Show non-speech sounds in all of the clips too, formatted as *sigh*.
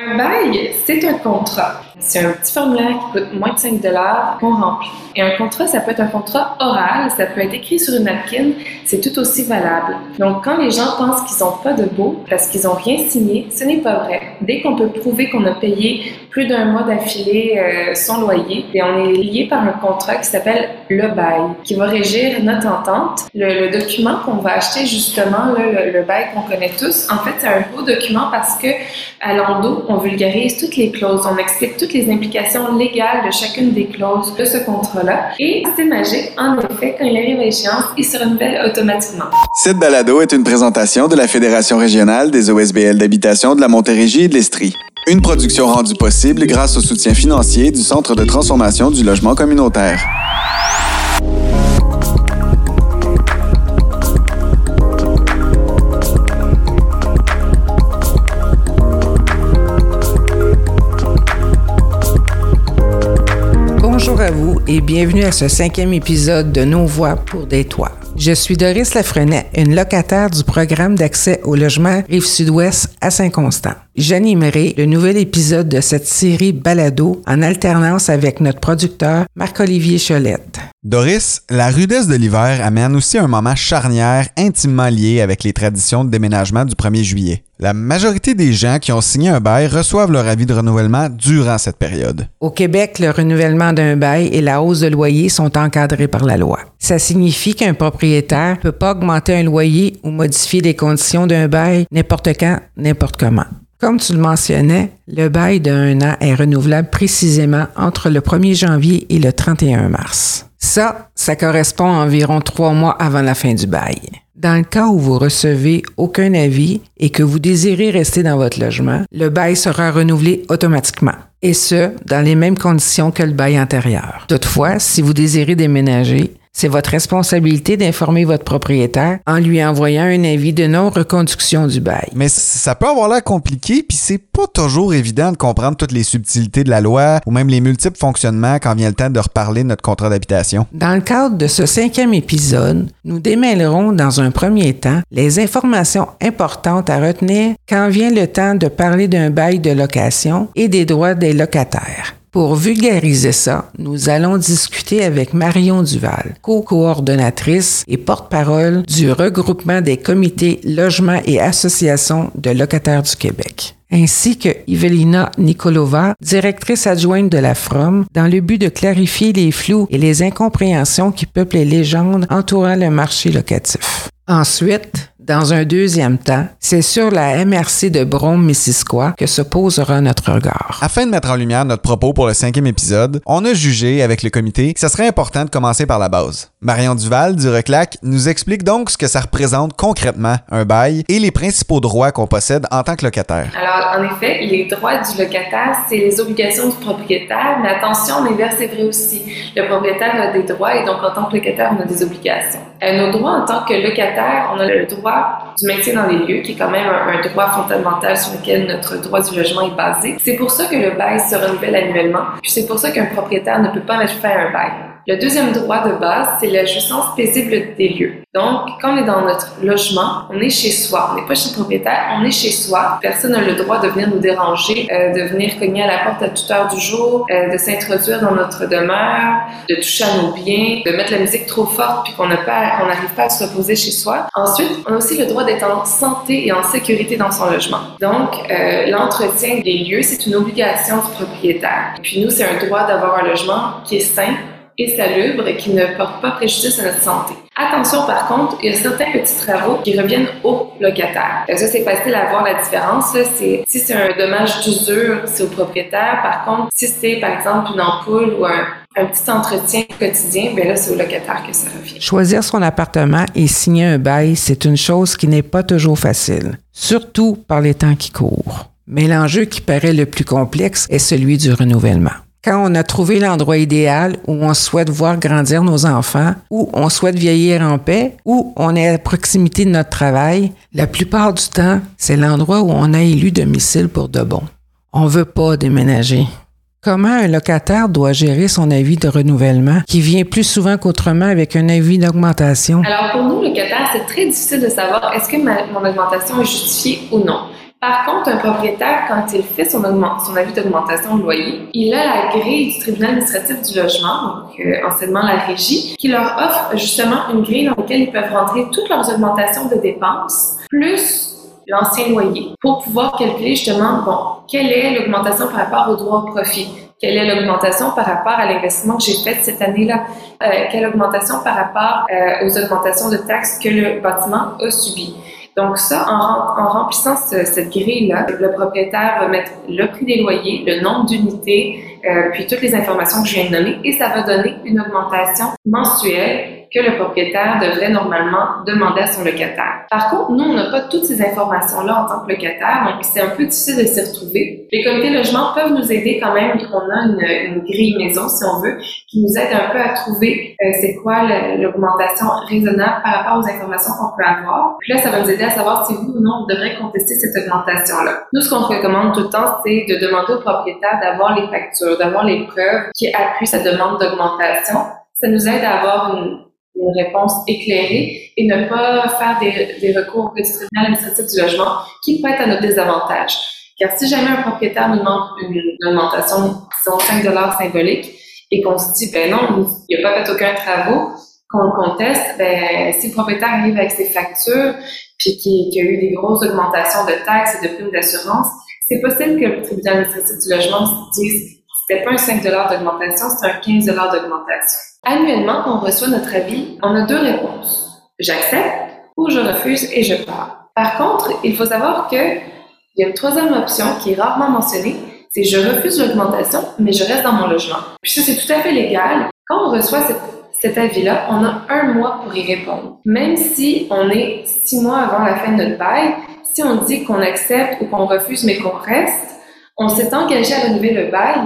Un bail, c'est un contrat. C'est un petit formulaire qui coûte moins de 5 qu'on remplit. Et un contrat, ça peut être un contrat oral, ça peut être écrit sur une napkin, c'est tout aussi valable. Donc, quand les gens pensent qu'ils n'ont pas de beau parce qu'ils n'ont rien signé, ce n'est pas vrai. Dès qu'on peut prouver qu'on a payé plus d'un mois d'affilée euh, son loyer, et on est lié par un contrat qui s'appelle le bail, qui va régir notre entente. Le, document qu'on va acheter justement, le, bail qu'on connaît tous, en fait, c'est un beau document parce que à l'endos, on vulgarise toutes les clauses, on explique toutes les implications légales de chacune des clauses de ce contrat-là. Et c'est magique, en effet, quand il arrive à échéance, il se renouvelle automatiquement. Cette balado est une présentation de la Fédération régionale des OSBL d'habitation de la Montérégie et de l'Estrie. Une production rendue possible grâce au soutien financier du Centre de transformation du logement communautaire. Et bienvenue à ce cinquième épisode de Nos Voix pour des toits. Je suis Doris Lafrenet, une locataire du programme d'accès au logement Rive-Sud-Ouest à Saint-Constant. J'animerai le nouvel épisode de cette série Balado en alternance avec notre producteur Marc-Olivier Cholette. Doris, la rudesse de l'hiver amène aussi un moment charnière intimement lié avec les traditions de déménagement du 1er juillet. La majorité des gens qui ont signé un bail reçoivent leur avis de renouvellement durant cette période. Au Québec, le renouvellement d'un bail et la hausse de loyer sont encadrés par la loi. Ça signifie qu'un propriétaire ne peut pas augmenter un loyer ou modifier les conditions d'un bail n'importe quand, n'importe comment. Comme tu le mentionnais, le bail d'un an est renouvelable précisément entre le 1er janvier et le 31 mars. Ça, ça correspond à environ trois mois avant la fin du bail. Dans le cas où vous recevez aucun avis et que vous désirez rester dans votre logement, le bail sera renouvelé automatiquement. Et ce, dans les mêmes conditions que le bail antérieur. Toutefois, si vous désirez déménager, c'est votre responsabilité d'informer votre propriétaire en lui envoyant un avis de non-reconduction du bail. Mais ça peut avoir l'air compliqué, puis c'est pas toujours évident de comprendre toutes les subtilités de la loi ou même les multiples fonctionnements quand vient le temps de reparler de notre contrat d'habitation. Dans le cadre de ce cinquième épisode, nous démêlerons dans un premier temps les informations importantes à retenir quand vient le temps de parler d'un bail de location et des droits des locataires. Pour vulgariser ça, nous allons discuter avec Marion Duval, co-coordonnatrice et porte-parole du regroupement des comités logements et associations de locataires du Québec ainsi que Evelina Nikolova, directrice adjointe de la FROM, dans le but de clarifier les flous et les incompréhensions qui peuplent les légendes entourant le marché locatif. Ensuite, dans un deuxième temps, c'est sur la MRC de Brome-Missisquoi que se posera notre regard. Afin de mettre en lumière notre propos pour le cinquième épisode, on a jugé avec le comité que ce serait important de commencer par la base. Marion Duval du Reclac nous explique donc ce que ça représente concrètement un bail et les principaux droits qu'on possède en tant que locataire. Alors, en effet, les droits du locataire, c'est les obligations du propriétaire, mais attention, l'inverse est vrai aussi. Le propriétaire a des droits et donc en tant que locataire, on a des obligations. Euh, nos droits en tant que locataire, on a le droit du maintien dans les lieux, qui est quand même un, droit fondamental sur lequel notre droit du logement est basé. C'est pour ça que le bail se renouvelle annuellement, puis c'est pour ça qu'un propriétaire ne peut pas mettre fin à un bail. Le deuxième droit de base, c'est la jouissance paisible des lieux. Donc, quand on est dans notre logement, on est chez soi. On n'est pas chez le propriétaire, on est chez soi. Personne n'a le droit de venir nous déranger, euh, de venir cogner à la porte à toute heure du jour, euh, de s'introduire dans notre demeure, de toucher à nos biens, de mettre la musique trop forte puis qu'on n'arrive pas à se reposer chez soi. Ensuite, on a aussi le droit d'être en santé et en sécurité dans son logement. Donc, euh, l'entretien des lieux, c'est une obligation du propriétaire. Et puis nous, c'est un droit d'avoir un logement qui est sain, et salubre qui ne porte pas préjudice à notre santé. Attention par contre, il y a certains petits travaux qui reviennent au locataire. Ça, c'est facile à voir la différence. C'est, si c'est un dommage d'usure, c'est au propriétaire. Par contre, si c'est par exemple une ampoule ou un, un petit entretien quotidien, bien là, c'est au locataire que ça revient. Choisir son appartement et signer un bail, c'est une chose qui n'est pas toujours facile, surtout par les temps qui courent. Mais l'enjeu qui paraît le plus complexe est celui du renouvellement. Quand on a trouvé l'endroit idéal où on souhaite voir grandir nos enfants, où on souhaite vieillir en paix, où on est à proximité de notre travail, la plupart du temps, c'est l'endroit où on a élu domicile pour de bon. On veut pas déménager. Comment un locataire doit gérer son avis de renouvellement qui vient plus souvent qu'autrement avec un avis d'augmentation? Alors pour nous, locataires, c'est très difficile de savoir est-ce que mon augmentation est justifiée ou non. Par contre, un propriétaire, quand il fait son, avis d'augmentation de loyer, il a la grille du tribunal administratif du logement, donc euh, anciennement la régie, qui leur offre justement une grille dans laquelle ils peuvent rentrer toutes leurs augmentations de dépenses, plus l'ancien loyer, pour pouvoir calculer justement, bon, quelle est l'augmentation par rapport au droit au profit, quelle est l'augmentation par rapport à l'investissement que j'ai fait cette année-là, euh, quelle augmentation par rapport euh, aux augmentations de taxes que le bâtiment a subi? Donc ça, en, remplissant cette grille-là, le propriétaire va mettre le prix des loyers, le nombre d'unités, euh, puis toutes les informations que je viens de nommer, et ça va donner une augmentation mensuelle que le propriétaire devrait normalement demander à son locataire. Par contre, nous, on n'a pas toutes ces informations-là en tant que locataire, donc c'est un peu difficile de s'y retrouver. Les comités logement peuvent nous aider quand même. On a une, une, grille maison, si on veut, qui nous aide un peu à trouver euh, c'est quoi l'augmentation raisonnable par rapport aux informations qu'on peut avoir. Puis là, ça va nous aider à savoir si oui ou non on devrait contester cette augmentation-là. Nous, ce qu'on recommande tout le temps, c'est de demander au propriétaire d'avoir les factures, d'avoir les preuves qui appuient sa demande d'augmentation. Ça nous aide à avoir une une réponse éclairée et ne pas faire des, des recours au tribunal administratif du logement qui peut être à notre désavantage. Car si jamais un propriétaire nous demande une, augmentation, disons 5 symbolique, et qu'on se dit, ben non, il n'a pas fait aucun travaux, qu'on conteste, ben, si le propriétaire arrive avec ses factures, puis qu'il y a eu des grosses augmentations de taxes et de primes d'assurance, c'est possible que le tribunal administratif du logement se dise, c'était pas un 5 d'augmentation, c'était un 15 d'augmentation. Annuellement, on reçoit notre avis, on a deux réponses. J'accepte ou je refuse et je pars. Par contre, il faut savoir qu'il y a une troisième option qui est rarement mentionnée, c'est je refuse l'augmentation, mais je reste dans mon logement. Puis ça, c'est tout à fait légal. Quand on reçoit cet avis-là, on a un mois pour y répondre. Même si on est six mois avant la fin de notre bail, si on dit qu'on accepte ou qu'on refuse, mais qu'on reste, on s'est engagé à renouveler le bail,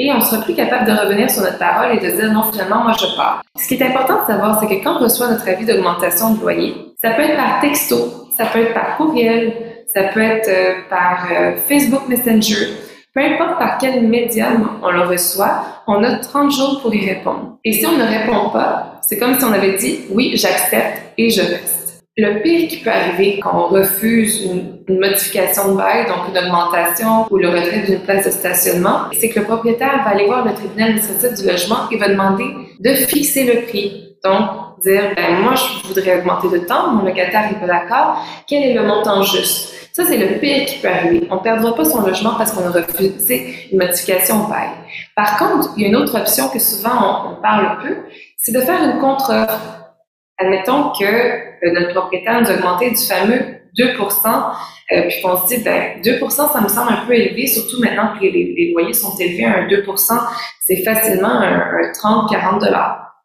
et on sera plus capable de revenir sur notre parole et de dire non, finalement, moi, je pars. Ce qui est important de savoir, c'est que quand on reçoit notre avis d'augmentation de loyer, ça peut être par texto, ça peut être par courriel, ça peut être euh, par euh, Facebook Messenger. Peu importe par quel médium on le reçoit, on a 30 jours pour y répondre. Et si on ne répond pas, c'est comme si on avait dit oui, j'accepte et je reste. Le pire qui peut arriver quand on refuse une, modification de bail, donc une augmentation ou le retrait d'une place de stationnement, c'est que le propriétaire va aller voir le tribunal administratif du logement et va demander de fixer le prix. Donc, dire, ben, moi, je voudrais augmenter de temps, mon locataire n'est pas d'accord, quel est le montant juste? Ça, c'est le pire qui peut arriver. On ne perdra pas son logement parce qu'on a refusé une modification au bail. Par contre, il y a une autre option que souvent on, on parle peu, c'est de faire une contre-offre. Admettons que notre propriétaire nous a augmenté du fameux 2% euh, puis qu'on se dit, ben, 2% ça me semble un peu élevé, surtout maintenant que les, loyers sont élevés à un 2% c'est facilement un, 30-40 dollars.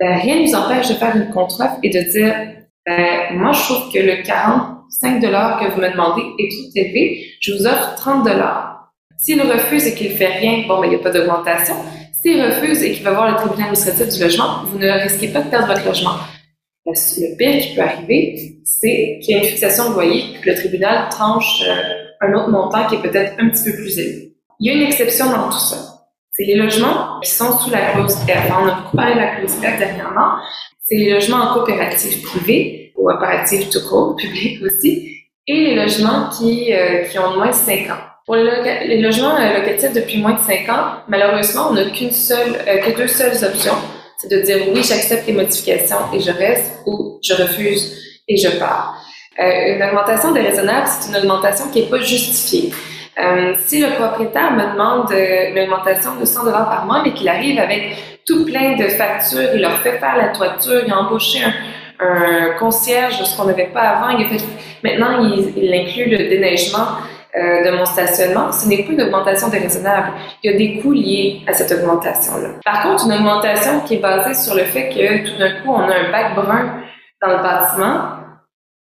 Ben, rien ne nous empêche de faire une contre-offre et de dire, ben, moi, je trouve que le 45 dollars que vous me demandez est trop élevé, je vous offre 30 dollars. S'il refuse et qu'il fait rien, bon, ben, il n'y a pas d'augmentation. S'il refuse et qu'il va voir le tribunal administratif du logement, vous ne risquez pas de perdre votre logement. Le pire qui peut arriver, c'est qu'il y a une fixation de loyer et que le tribunal tranche euh, un autre montant qui est peut-être un petit peu plus élevé. Il y a une exception dans tout ça. C'est les logements qui sont sous la clause F. On a beaucoup parlé de la clause F dernièrement. C'est les logements en coopérative privée ou coopérative tout court, *laughs* public aussi, et les logements qui, euh, ont moins de 5 ans. Pour les, logements euh, locatifs depuis moins de 5 ans, malheureusement, on n'a qu'une seule, que deux seules options c'est de dire oui, j'accepte les modifications et je reste ou je refuse et je pars. Euh, une augmentation déraisonnable, c'est une augmentation qui n'est pas justifiée. Euh, si le propriétaire me demande euh, une augmentation de 100 dollars par mois, mais qu'il arrive avec tout plein de factures, il leur fait faire la toiture, il a embauché un, un concierge, ce qu'on n'avait pas avant, il a fait, maintenant il, il inclut le déneigement, euh, de mon stationnement, ce n'est pas une augmentation déraisonnable. Il y a des coûts liés à cette augmentation-là. Par contre, une augmentation qui est basée sur le fait que tout d'un coup, on a un bac brun dans le bâtiment,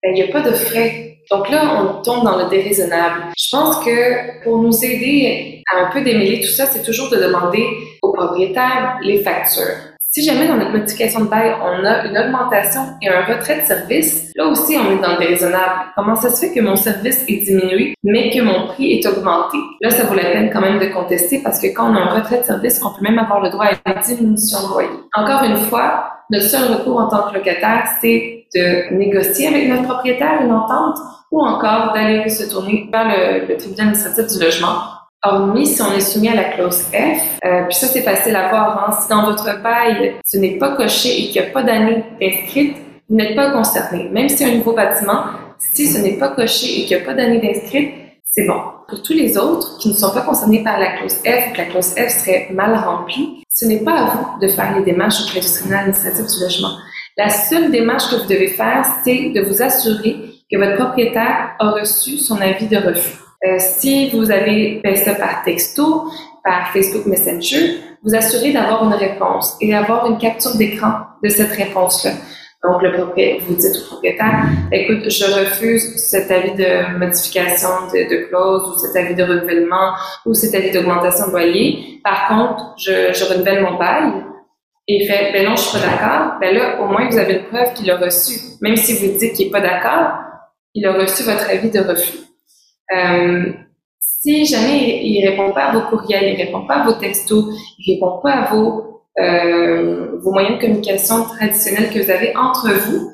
ben, il n'y a pas de frais. Donc là, on tombe dans le déraisonnable. Je pense que pour nous aider à un peu démêler tout ça, c'est toujours de demander au propriétaire les factures. Si jamais dans notre modification de bail, on a une augmentation et un retrait de service, là aussi, on est dans le déraisonnable. Comment ça se fait que mon service est diminué, mais que mon prix est augmenté? Là, ça vaut la peine quand même de contester parce que quand on a un retrait de service, on peut même avoir le droit à une diminution de loyer. Encore une fois, notre seul recours en tant que locataire, c'est de négocier avec notre propriétaire une entente ou encore d'aller se tourner vers le, le tribunal administratif du logement Hormis si on est soumis à la clause F, euh, puis ça c'est facile à voir, hein, si dans votre bail ce n'est pas coché et qu'il n'y a pas d'année d'inscrite, vous n'êtes pas concerné. Même si c'est un nouveau bâtiment, si ce n'est pas coché et qu'il n'y a pas d'année d'inscrite, c'est bon. Pour tous les autres qui ne sont pas concernés par la clause F que la clause F serait mal remplie, ce n'est pas à vous de faire les démarches auprès du tribunal administratif du logement. La seule démarche que vous devez faire, c'est de vous assurer que votre propriétaire a reçu son avis de refus. Euh, si vous avez fait ça par texto, par Facebook Messenger, vous assurez d'avoir une réponse et d'avoir une capture d'écran de cette réponse-là. Donc, le propriétaire, vous dites au propriétaire, écoute, je refuse cet avis de modification de, de clause ou cet avis de renouvellement ou cet avis d'augmentation de loyer. Par contre, je, je renouvelle mon bail. Et fait, ben non, je suis pas d'accord. Ben là, au moins, vous avez une preuve qu'il a reçu. Même si vous dites qu'il est pas d'accord, il a reçu votre avis de refus. Euh, si jamais il, ne répond pas à vos courriels, il répond pas à vos textos, il répond pas à vos euh, vos moyens de communication traditionnels que vous avez entre vous,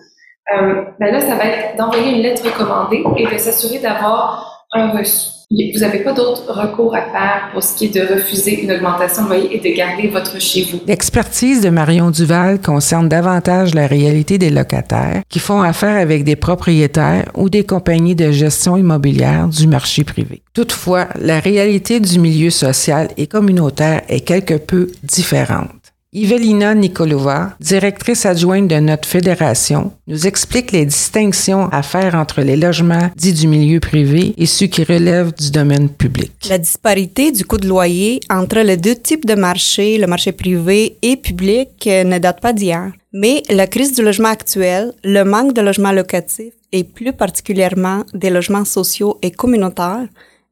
euh, ben là, ça va être d'envoyer une lettre recommandée et de s'assurer d'avoir un reçu vous n'avez pas d'autre recours à faire pour ce qui est de refuser une augmentation de loyer et de garder votre chez vous? L'expertise de Marion Duval concerne davantage la réalité des locataires qui font affaire avec des propriétaires ou des compagnies de gestion immobilière du marché privé. Toutefois, la réalité du milieu social et communautaire est quelque peu différente. Ivelina Nikolova, directrice adjointe de notre fédération, nous explique les distinctions à faire entre les logements dits du milieu privé et ceux qui relèvent du domaine public. La disparité du coût de loyer entre les deux types de marchés, le marché privé et public, euh, ne date pas d'hier. Mais la crise du logement actuel, le manque de logements locatifs et plus particulièrement des logements sociaux et communautaires,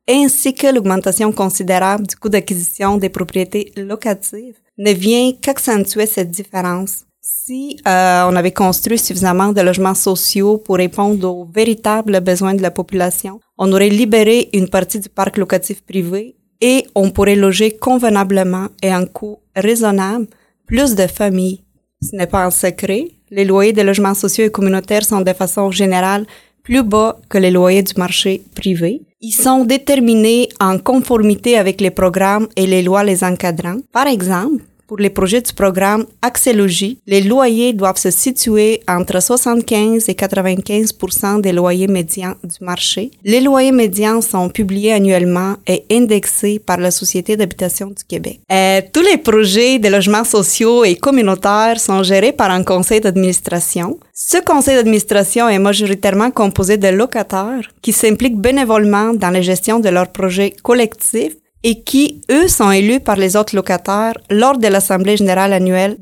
ainsi que l'augmentation considérable du coût d'acquisition des propriétés locatives, ne vient qu'accentuer cette différence. Si euh, on avait construit suffisamment de logements sociaux pour répondre aux véritables besoins de la population, on aurait libéré une partie du parc locatif privé et on pourrait loger convenablement et à un coût raisonnable plus de familles. Ce n'est pas un secret, les loyers des logements sociaux et communautaires sont de façon générale plus bas que les loyers du marché privé. Ils sont déterminés en conformité avec les programmes et les lois les encadrant. Par exemple, pour les projets du programme Axélogie, les loyers doivent se situer entre 75 et 95 des loyers médians du marché. Les loyers médians sont publiés annuellement et indexés par la Société d'habitation du Québec. Euh, tous les projets de logements sociaux et communautaires sont gérés par un conseil d'administration. Ce conseil d'administration est majoritairement composé de locataires qui s'impliquent bénévolement dans la gestion de leurs projets collectifs et qui, eux, sont élus par les autres locataires lors de l'Assemblée générale annuelle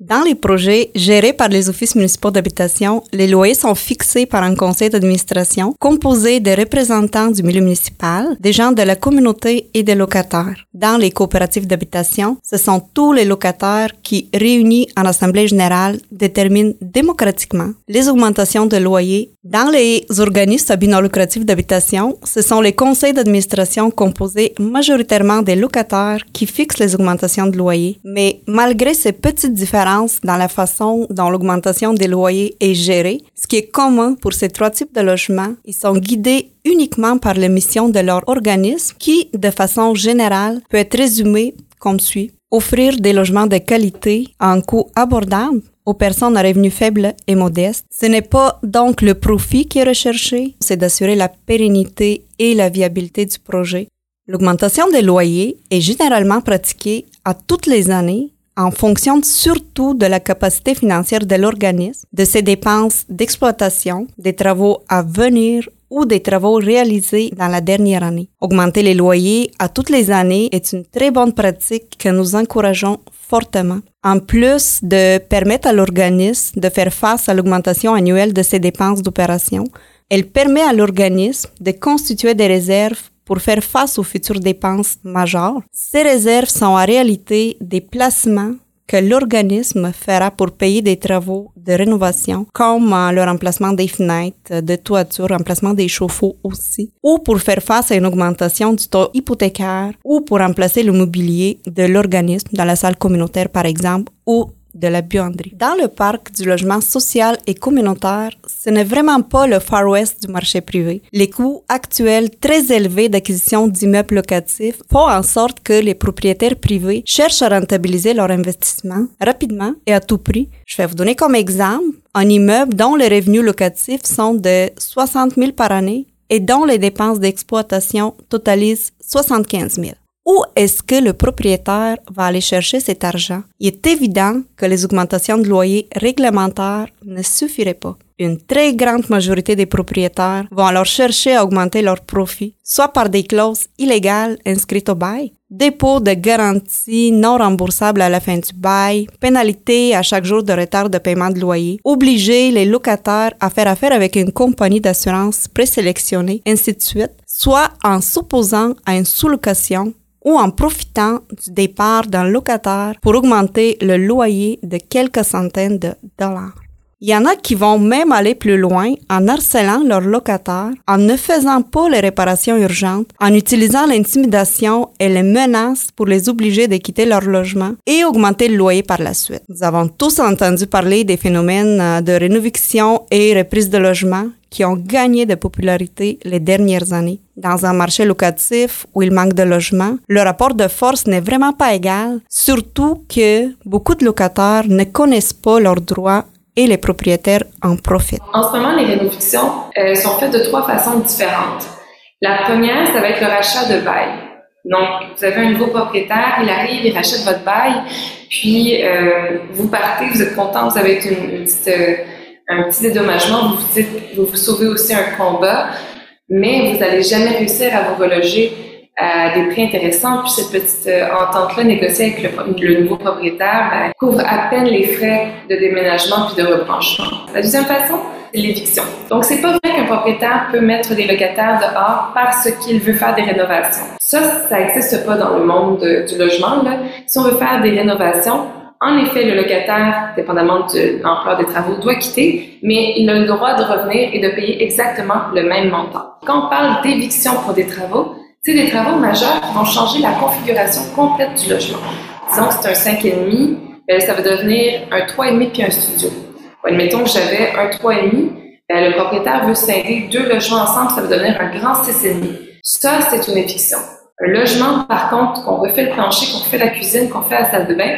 Dans les projets gérés par les offices municipaux d'habitation, les loyers sont fixés par un conseil d'administration composé de représentants du milieu municipal, des gens de la communauté et des locataires. Dans les coopératives d'habitation, ce sont tous les locataires qui, réunis en Assemblée générale, déterminent démocratiquement les augmentations de loyers. Dans les organismes à but lucratif d'habitation, ce sont les conseils d'administration composés majoritairement des locataires qui fixent les augmentations de loyer. Mais malgré ces petites différences dans la façon dont l'augmentation des loyers est gérée, ce qui est commun pour ces trois types de logements, ils sont guidés uniquement par les missions de leur organisme qui, de façon générale, peut être résumée comme suit. Offrir des logements de qualité à un coût abordable aux personnes à revenus faibles et modestes. Ce n'est pas donc le profit qui est recherché, c'est d'assurer la pérennité et la viabilité du projet L'augmentation des loyers est généralement pratiquée à toutes les années en fonction surtout de la capacité financière de l'organisme, de ses dépenses d'exploitation, des travaux à venir ou des travaux réalisés dans la dernière année. Augmenter les loyers à toutes les années est une très bonne pratique que nous encourageons fortement. En plus de permettre à l'organisme de faire face à l'augmentation annuelle de ses dépenses d'opération, elle permet à l'organisme de constituer des réserves pour faire face aux futures dépenses majeures. Ces réserves sont en réalité des placements que l'organisme fera pour payer des travaux de rénovation, comme euh, le remplacement des fenêtres, de toiture, remplacement des chauffe-eau aussi, ou pour faire face à une augmentation du taux hypothécaire, ou pour remplacer le mobilier de l'organisme dans la salle communautaire par exemple, ou de la buanderie. Dans le parc du logement social et communautaire, ce n'est vraiment pas le Far West du marché privé. Les coûts actuels très élevés d'acquisition d'immeubles locatifs font en sorte que les propriétaires privés cherchent à rentabiliser leur investissement rapidement et à tout prix. Je vais vous donner comme exemple un immeuble dont les revenus locatifs sont de 60 000 par année et dont les dépenses d'exploitation totalisent 75 000. Où est-ce que le propriétaire va aller chercher cet argent? Il est évident que les augmentations de loyer réglementaires ne suffiraient pas. Une très grande majorité des propriétaires vont alors chercher à augmenter leurs profits, soit par des clauses illégales inscrites au bail, dépôt de garantie non remboursable à la fin du bail, pénalité à chaque jour de retard de paiement de loyer, obliger les locataires à faire affaire avec une compagnie d'assurance présélectionnée, ainsi de suite, soit en s'opposant à une sous-location ou en profitant du départ d'un locataire pour augmenter le loyer de quelques centaines de dollars. Il y en a qui vont même aller plus loin en harcelant leurs locataires, en ne faisant pas les réparations urgentes, en utilisant l'intimidation et les menaces pour les obliger de quitter leur logement et augmenter le loyer par la suite. Nous avons tous entendu parler des phénomènes euh, de rénoviction et reprise de logement qui ont gagné de popularité les dernières années. Dans un marché locatif où il manque de logements, le rapport de force n'est vraiment pas égal, surtout que beaucoup de locataires ne connaissent pas leurs droits et les propriétaires en profitent. En ce moment, les rénovations euh, sont faites de trois façons différentes. La première, ça va être le rachat de bail. Donc, vous avez un nouveau propriétaire, il arrive, il rachète votre bail, puis euh, vous partez, vous êtes content, vous avez euh, un petit dédommagement, vous vous vous vous sauvez aussi un combat, mais vous n'allez jamais réussir à vous reloger à des prix intéressants. Puis cette petite euh, entente-là négociée avec le, le nouveau propriétaire ben, couvre à peine les frais de déménagement puis de rebranchement. La deuxième façon, c'est l'éviction. Donc c'est pas vrai qu'un propriétaire peut mettre des locataires dehors parce qu'il veut faire des rénovations. Ça, ça n'existe pas dans le monde de, du logement. Là. Si on veut faire des rénovations, en effet, le locataire, dépendamment de l'ampleur des travaux, doit quitter, mais il a le droit de revenir et de payer exactement le même montant. Quand on parle d'éviction pour des travaux, c'est des travaux majeurs vont changer la configuration complète du logement. Disons que c'est un 5,5, ben, ça va devenir un 3,5 puis un studio. admettons que j'avais un 3,5, ben, le propriétaire veut scinder deux logements ensemble, ça va devenir un grand 6,5. Ça, c'est une éviction. Un logement, par contre, qu'on refait le plancher, qu'on refait la cuisine, qu'on fait la salle de bain,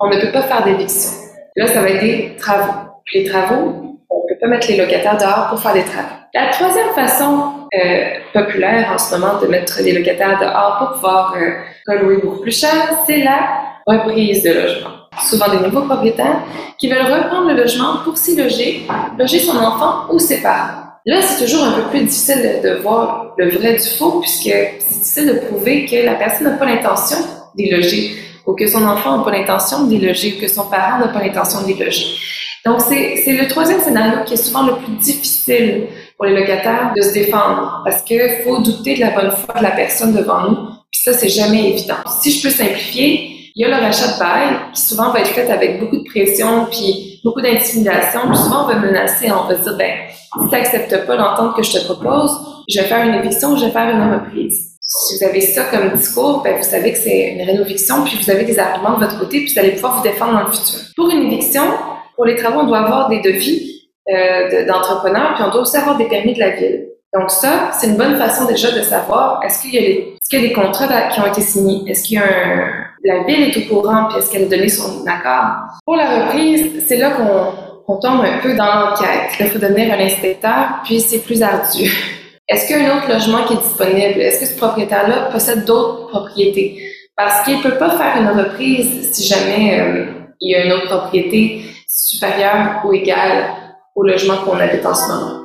on ne peut pas faire d'éviction. Là, ça va être des travaux. les travaux, on ne peut pas mettre les locataires dehors pour faire des travaux. La troisième façon euh, populaire en ce moment de mettre les locataires dehors pour pouvoir euh, louer beaucoup plus cher, c'est la reprise de logement. Souvent des nouveaux propriétaires qui veulent reprendre le logement pour s'y loger, loger son enfant ou ses parents. Là, c'est toujours un peu plus difficile de, voir le vrai du faux puisque c'est difficile de prouver que la personne n'a pas l'intention d'y loger ou que son enfant n'a pas l'intention d'y loger ou que son parent n'a pas l'intention d'y loger. Donc, c'est le troisième scénario qui est souvent le plus difficile pour les locataires de se défendre parce qu'il faut douter de la bonne foi de la personne devant nous. Puis ça, c'est jamais évident. Si je peux simplifier, il y a le rachat de bail qui souvent va être fait avec beaucoup de pression puis beaucoup d'intimidation. Puis souvent, on va menacer, on va dire, ben, si tu n'acceptes pas l'entente que je te propose, je vais faire une éviction, je vais faire une reprise. Si vous avez ça comme discours, ben, vous savez que c'est une rénoviction, puis vous avez des arguments de votre côté, puis vous allez pouvoir vous défendre dans le futur. Pour une éviction, pour les travaux, on doit avoir des devis euh, d'entrepreneurs, puis on doit aussi avoir des permis de la ville. Donc ça, c'est une bonne façon déjà de savoir est-ce qu'il y a, est-ce y a des contrats qui ont été signés, est-ce qu'il y a un, la ville est au courant, puis est-ce qu'elle a donné son accord? Pour la reprise, c'est là qu'on on tombe un peu dans l'enquête. Il faut devenir un inspecteur, puis c'est plus ardu. *laughs* Est-ce qu'il y a un autre logement qui est disponible? Est-ce que ce propriétaire-là possède d'autres propriétés? Parce qu'il ne peut pas faire une reprise si jamais euh, il y a une autre propriété supérieure ou égale au logement qu'on habite en.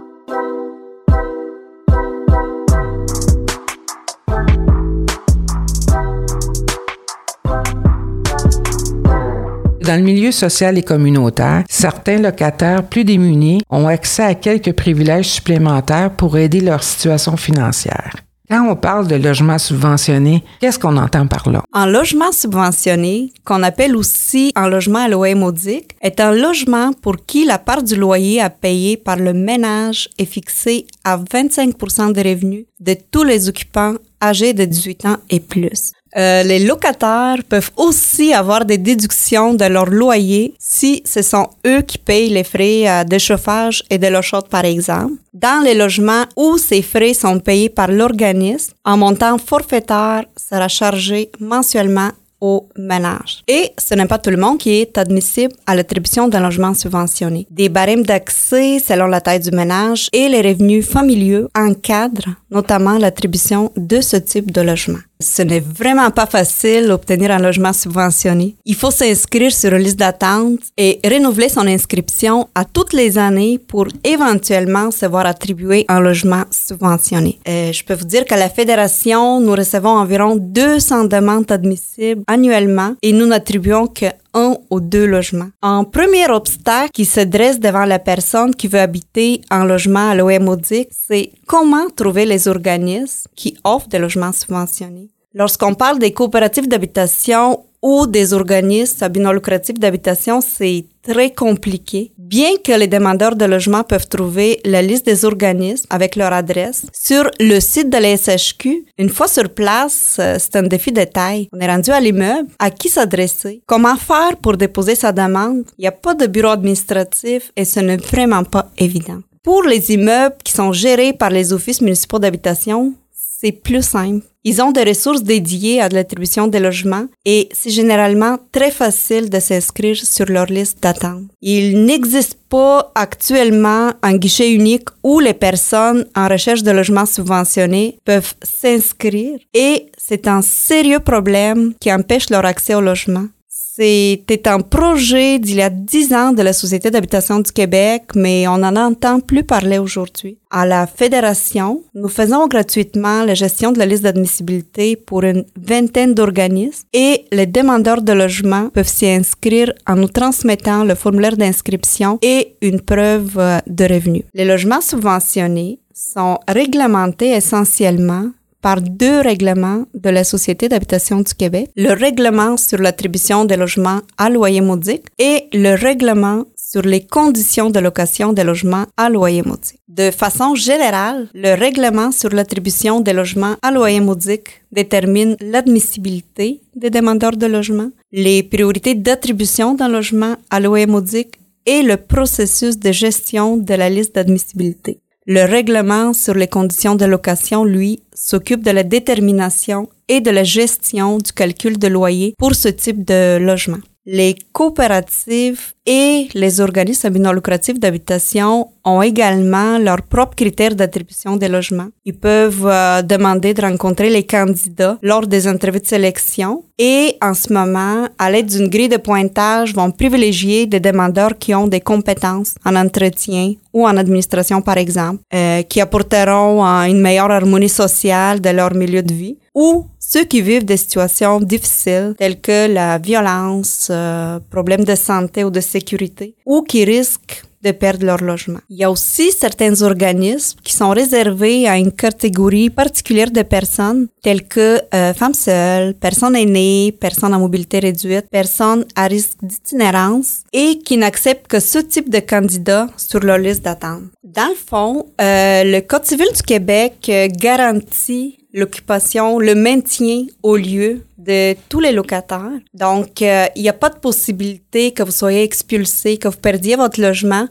Dans le milieu social et communautaire, certains locataires plus démunis ont accès à quelques privilèges supplémentaires pour aider leur situation financière. Quand on parle de logement subventionné, qu'est-ce qu'on entend par là? Un logement subventionné, qu'on appelle aussi un logement à loyer modique, est un logement pour qui la part du loyer à payer par le ménage est fixée à 25% des revenus de tous les occupants âgés de 18 ans et plus. Euh, les locataires peuvent aussi avoir des déductions de leur loyer si ce sont eux qui payent les frais euh, de chauffage et de l'eau chaude, par exemple. Dans les logements où ces frais sont payés par l'organisme, un montant forfaitaire sera chargé mensuellement au ménage. Et ce n'est pas tout le monde qui est admissible à l'attribution d'un logement subventionné. Des barèmes d'accès selon la taille du ménage et les revenus familiaux encadrent notamment l'attribution de ce type de logement. Ce n'est vraiment pas facile d'obtenir un logement subventionné. Il faut s'inscrire sur une liste d'attente et renouveler son inscription à toutes les années pour éventuellement se voir attribuer un logement subventionné. Euh, je peux vous dire qu'à la Fédération, nous recevons environ 200 demandes admissibles annuellement et nous n'attribuons que 1 deux logements. En premier obstacle qui se dresse devant la personne qui veut habiter en logement à l'OMODIC, c'est comment trouver les organismes qui offrent des logements subventionnés. Lorsqu'on parle des coopératives d'habitation ou des organismes à but lucratif d'habitation, c'est très compliqué. Bien que les demandeurs de logement peuvent trouver la liste des organismes avec leur adresse sur le site de la SHQ, une fois sur place, euh, c'est un défi de taille. On est rendu à l'immeuble, à qui s'adresser, comment faire pour déposer sa demande. Il n'y a pas de bureau administratif et ce n'est vraiment pas évident. Pour les immeubles qui sont gérés par les offices municipaux d'habitation, c'est plus simple. Ils ont des ressources dédiées à l'attribution des logements et c'est généralement très facile de s'inscrire sur leur liste d'attente. Il n'existe pas actuellement un guichet unique où les personnes en recherche de logements subventionnés peuvent s'inscrire et c'est un sérieux problème qui empêche leur accès au logement. C'était un projet d'il y a dix ans de la Société d'habitation du Québec, mais on n'en entend plus parler aujourd'hui. À la Fédération, nous faisons gratuitement la gestion de la liste d'admissibilité pour une vingtaine d'organismes et les demandeurs de logement peuvent s'y inscrire en nous transmettant le formulaire d'inscription et une preuve euh, de revenus. Les logements subventionnés sont réglementés essentiellement par deux règlements de la Société d'habitation du Québec, le règlement sur l'attribution des logements à loyer modique et le règlement sur les conditions de location des logements à loyer modique. De façon générale, le règlement sur l'attribution des logements à loyer modique détermine l'admissibilité des demandeurs de logement, les priorités d'attribution d'un logement à loyer modique et le processus de gestion de la liste d'admissibilité. Le règlement sur les conditions de location, lui, s'occupe de la détermination et de la gestion du calcul de loyer pour ce type de logement. Les coopératives et les organismes à non lucratif d'habitation ont également leurs propres critères d'attribution des logements. Ils peuvent euh, demander de rencontrer les candidats lors des entrevues de sélection et en ce moment, à l'aide d'une grille de pointage, vont privilégier des demandeurs qui ont des compétences en entretien ou en administration, par exemple, euh, qui apporteront euh, une meilleure harmonie sociale de leur milieu de vie ou ceux qui vivent des situations difficiles telles que la violence, euh, problèmes de santé ou de sécurité, ou qui risquent de perdre leur logement. Il y a aussi certains organismes qui sont réservés à une catégorie particulière de personnes telles que euh, femmes seules, personnes aînées, personnes à mobilité réduite, personnes à risque d'itinérance et qui n'acceptent que ce type de candidats sur leur liste d'attente. Dans le fond, euh, le Code civil du Québec euh, garantit l'occupation, le maintien au lieu de tous les locataires. Donc, euh, il n'y a pas de possibilité que vous soyez expulsé, que vous perdiez votre logement,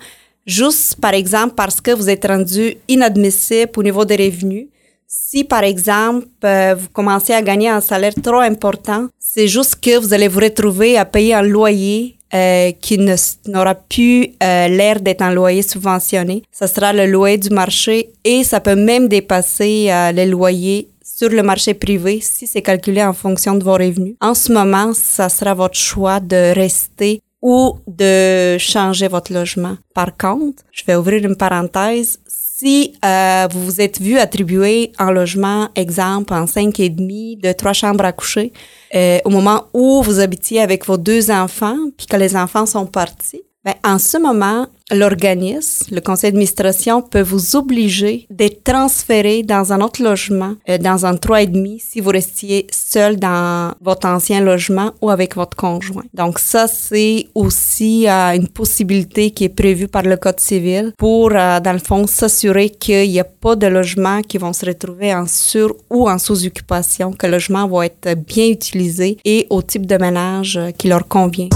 juste par exemple parce que vous êtes rendu inadmissible au niveau des revenus. Si, par exemple, euh, vous commencez à gagner un salaire trop important, c'est juste que vous allez vous retrouver à payer un loyer euh, qui n'aura plus l'air d'être un loyer subventionné. Ça sera le loyer du marché et ça peut même dépasser les loyers sur le marché privé si c'est calculé en fonction de vos revenus. En ce moment, ça sera votre choix de rester ou de changer votre logement. Par contre, je vais ouvrir une parenthèse. Si euh, vous vous êtes vu attribuer un logement, exemple, en cinq et demi, de trois chambres à coucher, euh, au moment où vous habitiez avec vos deux enfants, puis que les enfants sont partis, Ben, en ce moment, l'organisme, le conseil d'administration peut vous obliger de transférer dans un autre logement, euh, dans un trois et demi, si vous restiez seul dans votre ancien logement ou avec votre conjoint. Donc ça, c'est aussi euh, une possibilité qui est prévue par le Code civil pour, euh, dans le fond, s'assurer qu'il n'y a pas de logements qui vont se retrouver en sur ou en sous-occupation, que le logement va être bien utilisé et au type de ménage qui leur convient.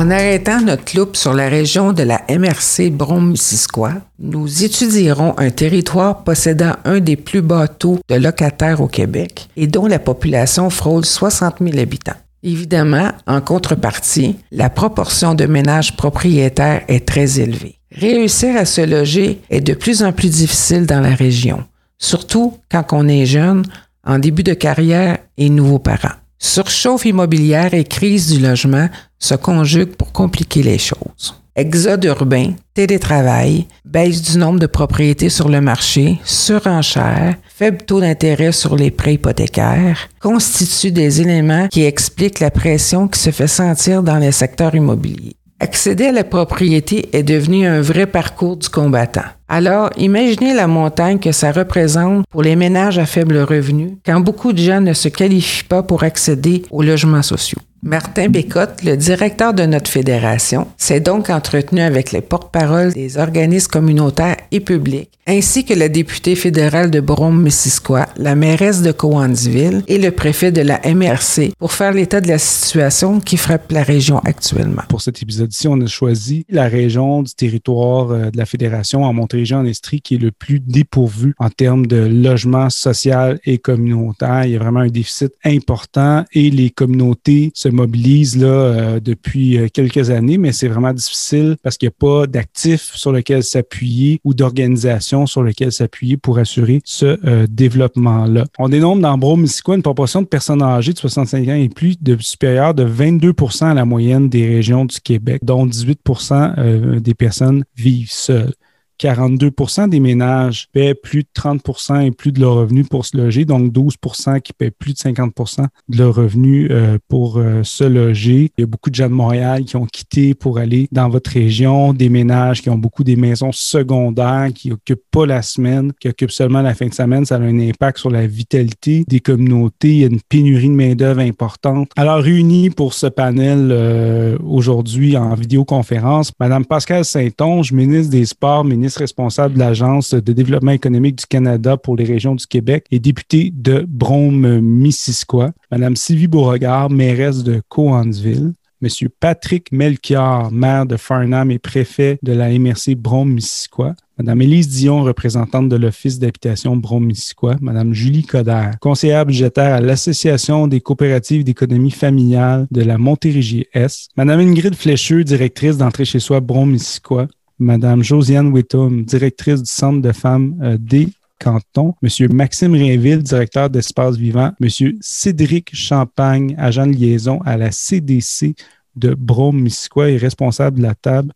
En arrêtant notre loupe sur la région de la MRC Brome-Missisquoi, nous étudierons un territoire possédant un des plus bas taux de locataires au Québec et dont la population frôle 60 000 habitants. Évidemment, en contrepartie, la proportion de ménages propriétaires est très élevée. Réussir à se loger est de plus en plus difficile dans la région, surtout quand on est jeune, en début de carrière et nouveaux parents. Surchauffe immobilière et crise du logement se conjuguent pour compliquer les choses. Exode urbain, télétravail, baisse du nombre de propriétés sur le marché, surenchère, faible taux d'intérêt sur les prêts hypothécaires constituent des éléments qui expliquent la pression qui se fait sentir dans les secteurs immobiliers. Accéder à la propriété est devenu un vrai parcours du combattant. Alors, imaginez la montagne que ça représente pour les ménages à faible revenu quand beaucoup de gens ne se qualifient pas pour accéder aux logements sociaux. Martin Bécotte, le directeur de notre fédération, s'est donc entretenu avec les porte-paroles des organismes communautaires et publics, ainsi que la députée fédérale de Brome-Missisquoi, la mairesse de Cowansville et le préfet de la MRC pour faire l'état de la situation qui frappe la région actuellement. Pour cet épisode-ci, on a choisi la région du territoire euh, de la fédération en Montérégie-en-Estrie qui est le plus dépourvu en termes de logement social et communautaire. Il y a vraiment un déficit important et les communautés se mobilise là, euh, depuis euh, quelques années, mais c'est vraiment difficile parce qu'il n'y a pas d'actifs sur lesquels s'appuyer ou d'organisation sur lesquelles s'appuyer pour assurer ce euh, développement-là. On dénombre dans Brome une proportion de personnes âgées de 65 ans et plus de supérieure de 22% à la moyenne des régions du Québec, dont 18% des personnes vivent seules. 42% des ménages paient plus de 30% et plus de leur revenu pour se loger, donc 12% qui paient plus de 50% de leur revenu euh, pour euh, se loger. Il y a beaucoup de gens de Montréal qui ont quitté pour aller dans votre région, des ménages qui ont beaucoup des maisons secondaires, qui occupent pas la semaine, qui occupent seulement la fin de semaine. Ça a un impact sur la vitalité des communautés. Il y a une pénurie de main-d'œuvre importante. Alors, réunis pour ce panel euh, aujourd'hui en vidéoconférence, Madame Pascal Saint-Onge, ministre des Sports, ministre responsable de l'Agence de développement économique du Canada pour les régions du Québec et députée de Brome-Missisquoi. Madame Sylvie Beauregard, mairesse de Coansville. Monsieur Patrick Melchior, maire de Farnham et préfet de la MRC Brome-Missisquoi. Madame Élise Dion, représentante de l'Office d'habitation Brome-Missisquoi. Madame Julie Coder, conseillère budgétaire à l'Association des coopératives d'économie familiale de la Montérégie-Est. Madame Ingrid Flécheux, directrice d'entrée chez soi Brome-Missisquoi. Madame Josiane Whittum, directrice du Centre de femmes euh, des cantons, Monsieur Maxime Rainville, directeur d'Espace Vivant, Monsieur Cédric Champagne, agent de liaison à la CDC de Brome-Missisquoi et responsable de la table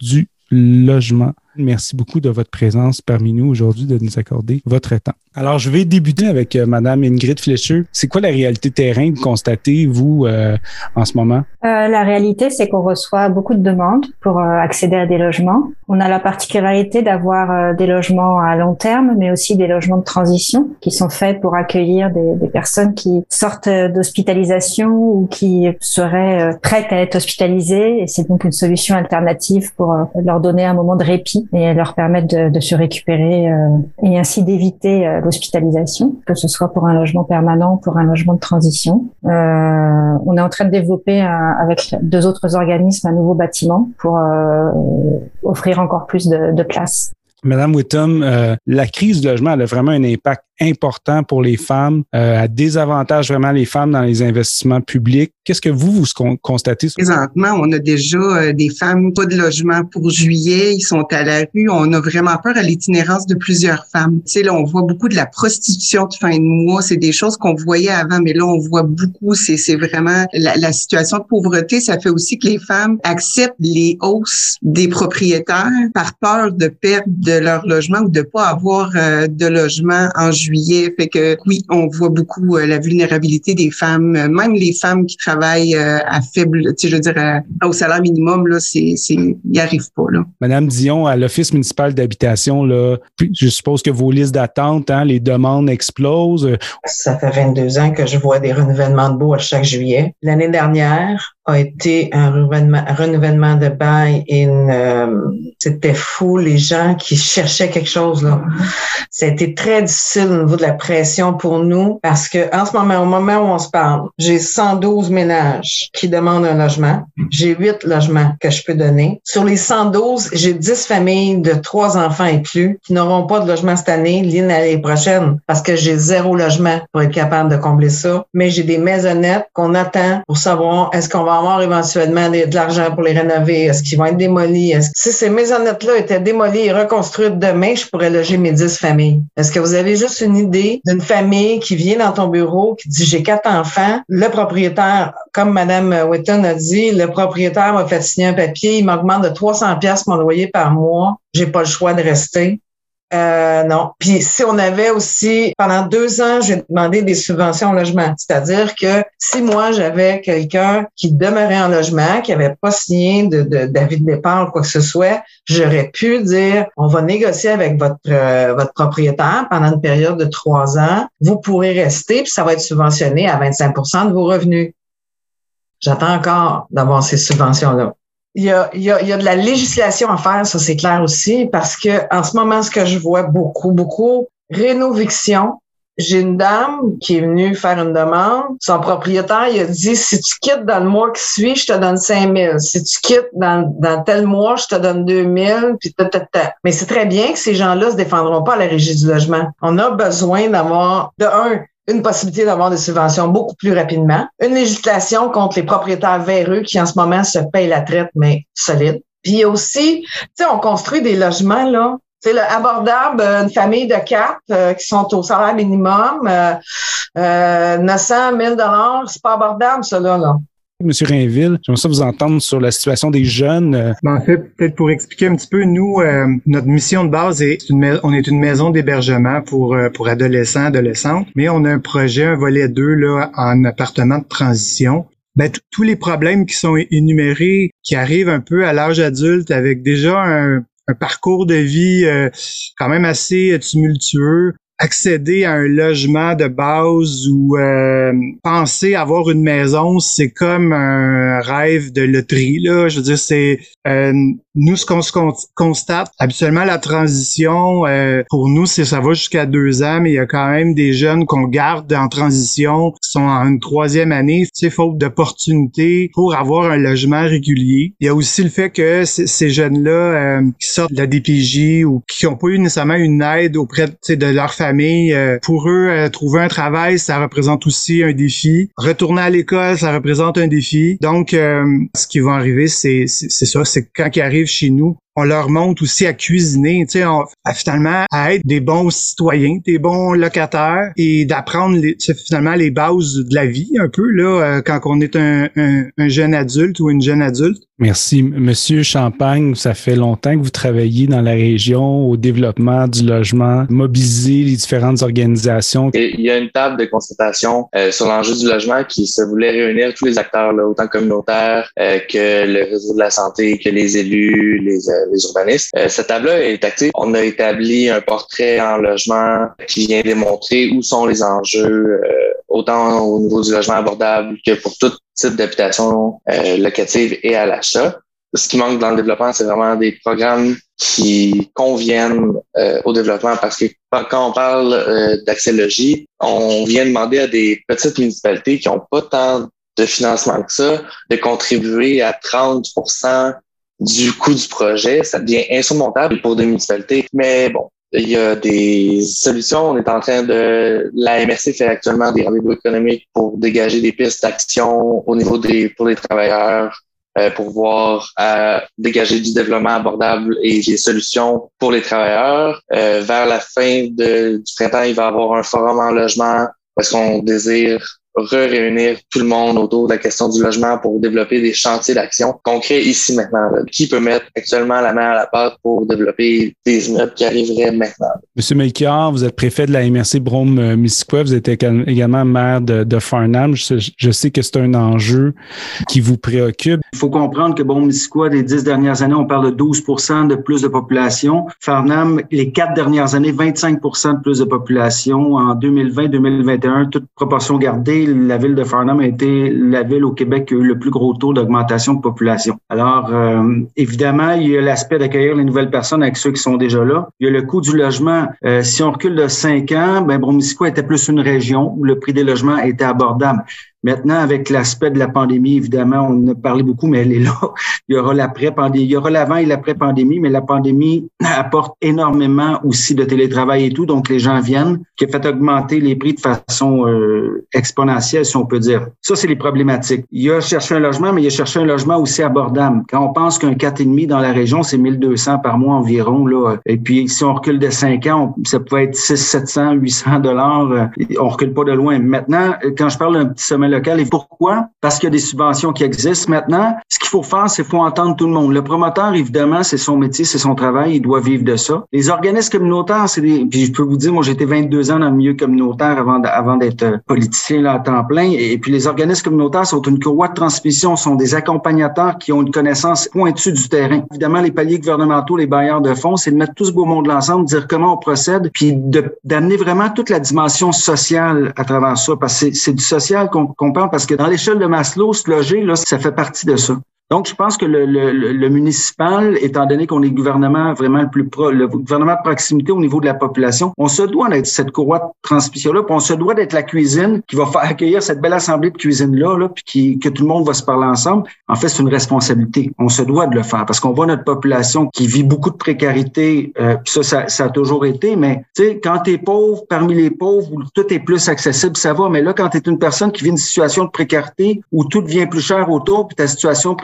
du logement. Merci beaucoup de votre présence parmi nous aujourd'hui, de nous accorder votre temps. Alors, je vais débuter avec euh, Madame Ingrid Fletcher. C'est quoi la réalité terrain que constatez, vous, euh, en ce moment? Euh, la réalité, c'est qu'on reçoit beaucoup de demandes pour euh, accéder à des logements. On a la particularité d'avoir euh, des logements à long terme, mais aussi des logements de transition qui sont faits pour accueillir des, des personnes qui sortent d'hospitalisation ou qui seraient prêtes à être hospitalisées. Et c'est donc une solution alternative pour leur donner un moment de répit et leur permettre de, de se récupérer et ainsi d'éviter l'hospitalisation, que ce soit pour un logement permanent ou pour un logement de transition. on est en train de développer un, avec deux autres organismes un nouveau bâtiment pour euh, offrir encore plus de, de places. Madame Whittam, euh, la crise du logement elle a vraiment un impact important pour les femmes, euh, à désavantage vraiment les femmes dans les investissements publics. Qu'est-ce que vous, vous constatez? Présentement, on a déjà euh, des femmes pas de logement pour juillet, ils sont à la rue. On a vraiment peur à l'itinérance de plusieurs femmes. Tu sais, là, on voit beaucoup de la prostitution de fin de mois. C'est des choses qu'on voyait avant, mais là, on voit beaucoup. C'est, vraiment la, la situation de pauvreté. Ça fait aussi que les femmes acceptent les hausses des propriétaires par peur de perdre de leur logement ou de pas avoir euh, de logement en juillet. Fait que oui, on voit beaucoup euh, la vulnérabilité des femmes, même les femmes qui travaillent euh, à faible, tu sais, je veux dire, au salaire minimum, là, c'est, c'est, y arrivent pas, là. Madame Dion, à l'Office municipal d'habitation, là, je suppose que vos listes d'attente, hein, les demandes explosent. Ça fait 22 ans que je vois des renouvellements de baux à chaque juillet. L'année dernière, a été un renouvellement, de bail et euh, c'était fou les gens qui cherchaient quelque chose là. Ça a été très difficile au niveau de la pression pour nous parce que en ce moment, au moment où on se parle, j'ai 112 ménages qui demandent un logement. J'ai 8 logements que je peux donner. Sur les 112, j'ai 10 familles de trois enfants inclus qui n'auront pas de logement cette année, l'année prochaine parce que j'ai zéro logement pour être capable de combler ça. Mais j'ai des maisonnettes qu'on attend pour savoir est-ce qu'on va avoir éventuellement de, l'argent pour les rénover? Est-ce qu'ils vont être démolis? Si ces maisonnettes-là étaient démolies et reconstruites demain, je pourrais loger mes dix familles? Est-ce que vous avez juste une idée d'une famille qui vient dans ton bureau, qui dit j'ai quatre enfants, le propriétaire, comme Madame Whitton a dit, le propriétaire m'a fait signer un papier, il m'augmente de 300 pièces mon loyer par mois, j'ai pas le choix de rester. Euh, non. Puis si on avait aussi, pendant deux ans, j'ai demandé des subventions au logement. C'est-à-dire que si moi, j'avais quelqu'un qui demeurait en logement, qui avait pas signé de, d'avis de, départ ou quoi que ce soit, j'aurais pu dire, on va négocier avec votre, euh, votre propriétaire pendant une période de trois ans. Vous pourrez rester, puis ça va être subventionné à 25% de vos revenus. J'attends encore d'avoir ces subventions-là il y, a, il, y a, il y a de la législation à faire, ça c'est clair aussi, parce que en ce moment, ce que je vois beaucoup, beaucoup, rénoviction. J'ai une dame qui est venue faire une demande. Son propriétaire, il a dit, si tu quittes dans le mois qui suit, je te donne 5 000. Si tu quittes dans, dans tel mois, je te donne 2 000. Puis Mais c'est très bien que ces gens-là se défendront pas à la régie du logement. On a besoin d'avoir, de un, une possibilité d'avoir des subventions beaucoup plus rapidement, une législation contre les propriétaires véreux qui en ce moment se payent la traite, mais solide. Puis aussi, tu sais, on construit des logements, là, c'est abordable, une famille de quatre euh, qui sont au salaire minimum, euh, euh, 900, 1000 dollars, c'est pas abordable, ça, là. Monsieur Rainville, j'aimerais ça vous entendre sur la situation des jeunes. Euh. Ben, en fait, peut-être pour expliquer un petit peu, nous, euh, notre mission de base est, une, on est une maison d'hébergement pour euh, pour adolescents, adolescentes, mais on a un projet, un volet 2 là en appartement de transition. Ben, tous les problèmes qui sont énumérés, qui arrivent un peu à l'âge adulte avec déjà un, un parcours de vie quand même assez tumultueux, accéder à un logement de base ou euh, penser avoir une maison, c'est comme un rêve de loterie. Là. Je veux dire, c'est euh, nous ce qu'on se constate. Habituellement, la transition, euh, pour nous, c'est ça va jusqu'à deux ans, mais il y a quand même des jeunes qu'on garde en transition qui sont en une troisième année, sais, faute d'opportunités pour avoir un logement régulier. Il y a aussi le fait que ces jeunes-là qui sortent de la DPJ ou qui n'ont pas eu nécessairement une aide auprès de leur famille euh, pour eux, euh, trouver un travail, ça représente aussi un défi. Retourner à l'école, ça représente un défi. Donc, euh, ce qui va arriver, c'est ça, c'est quand ils arrivent chez nous, on leur montre aussi à cuisiner, tu sais, finalement à être des bons citoyens, des bons locataires et d'apprendre finalement les bases de la vie un peu là quand on est un, un jeune adulte ou une jeune adulte. Merci. Monsieur Champagne, ça fait longtemps que vous travaillez dans la région au développement du logement, mobiliser les différentes organisations. il y a une table de constatation euh, sur l'enjeu du logement qui se voulait réunir tous les acteurs, là, autant communautaires euh, que le réseau de la santé, que les élus, les, euh, les urbanistes. cette table-là est active. On a établi un portrait en logement qui vient démontrer où sont les enjeux, autant au niveau du logement abordable que pour tout type d'habitation euh, locative et à l'achat. Ce qui manque dans le développement, c'est vraiment des programmes qui conviennent euh, au développement parce que quand on parle euh, d'accès logis, on vient demander à des petites municipalités qui n'ont pas tant de financement que ça de contribuer à 30 du coût du projet. Ça devient insurmontable pour des municipalités. Mais bon, il y a des solutions. On est en train de, la MRC fait actuellement des rendez-vous économiques pour dégager des pistes d'action au niveau des, pour les travailleurs, euh, pour pouvoir euh, dégager du développement abordable et des solutions pour les travailleurs. Euh, vers la fin de, du printemps, il va y avoir un forum en logement parce qu'on désire réunir tout le monde autour de la question du logement pour développer des chantiers d'action concrets ici maintenant. Qui peut mettre actuellement la main à la pâte pour développer des immeubles qui arriveraient maintenant? Monsieur Melchior, vous êtes préfet de la MRC Brome-Missisquoi, vous êtes également maire de, Farnham. Je, sais que c'est un enjeu qui vous préoccupe. Il faut comprendre que Brome-Missisquoi, les dix dernières années, on parle de 12 de plus de population. Farnham, les quatre dernières années, 25 de plus de population. En 2020-2021, toute proportion gardée, la ville de Farnham a été la ville au Québec qui a eu le plus gros taux d'augmentation de population. Alors, euh, évidemment, il y a l'aspect d'accueillir les nouvelles personnes avec ceux qui sont déjà là. Il y a le coût du logement. Euh, si on recule de cinq ans, ben Bromisco était plus une région où le prix des logements était abordable. Maintenant, avec l'aspect de la pandémie, évidemment, on en a parlé beaucoup, mais elle est là. Il y aura l'après-pandémie, il y aura l'avant et l'après-pandémie, mais la pandémie apporte énormément aussi de télétravail et tout, donc les gens viennent, qui a fait augmenter les prix de façon euh, exponentielle, si on peut dire. Ça, c'est les problématiques. Il y a cherché un logement, mais il y a cherché un logement aussi abordable. Quand on pense qu'un 4,5 dans la région, c'est 1200 par mois environ, là. Et puis, si on recule de 5 ans, ça peut être 6, 700, 800 dollars. Euh, on recule pas de loin. Maintenant, quand je parle d'un petit sommet local. Et pourquoi? Parce qu'il y a des subventions qui existent maintenant. Ce qu'il faut faire, c'est qu'il faut entendre tout le monde. Le promoteur, évidemment, c'est son métier, c'est son travail, il doit vivre de ça. Les organismes communautaires, c'est des... Puis je peux vous dire, moi, j'étais 22 ans dans le milieu communautaire avant, d'être euh, politicien là, à temps plein. Et puis les organismes communautaires sont une courroie de transmission, sont des accompagnateurs qui ont une connaissance pointue du terrain. Évidemment, les paliers gouvernementaux, les bailleurs de fonds, c'est de mettre tout ce beau monde ensemble, dire comment on procède, puis d'amener vraiment toute la dimension sociale à travers ça, parce que c'est du social qu'on parce que dans l'échelle de Maslow, se loger, là, ça fait partie de ça. Donc, je pense que le, le, le municipal, étant donné qu'on est le gouvernement vraiment le plus pro, le gouvernement de proximité au niveau de la population, on se doit d'être cette courroie de transmission-là, puis on se doit d'être la cuisine qui va faire accueillir cette belle assemblée de cuisine-là, là, puis qui, que tout le monde va se parler ensemble. En fait, c'est une responsabilité. On se doit de le faire parce qu'on voit notre population qui vit beaucoup de précarité, euh, puis ça, ça, ça, a toujours été, mais tu sais, quand tu es pauvre, parmi les pauvres, où tout est plus accessible, ça va, mais là, quand tu es une personne qui vit une situation de précarité où tout devient plus cher autour, puis ta situation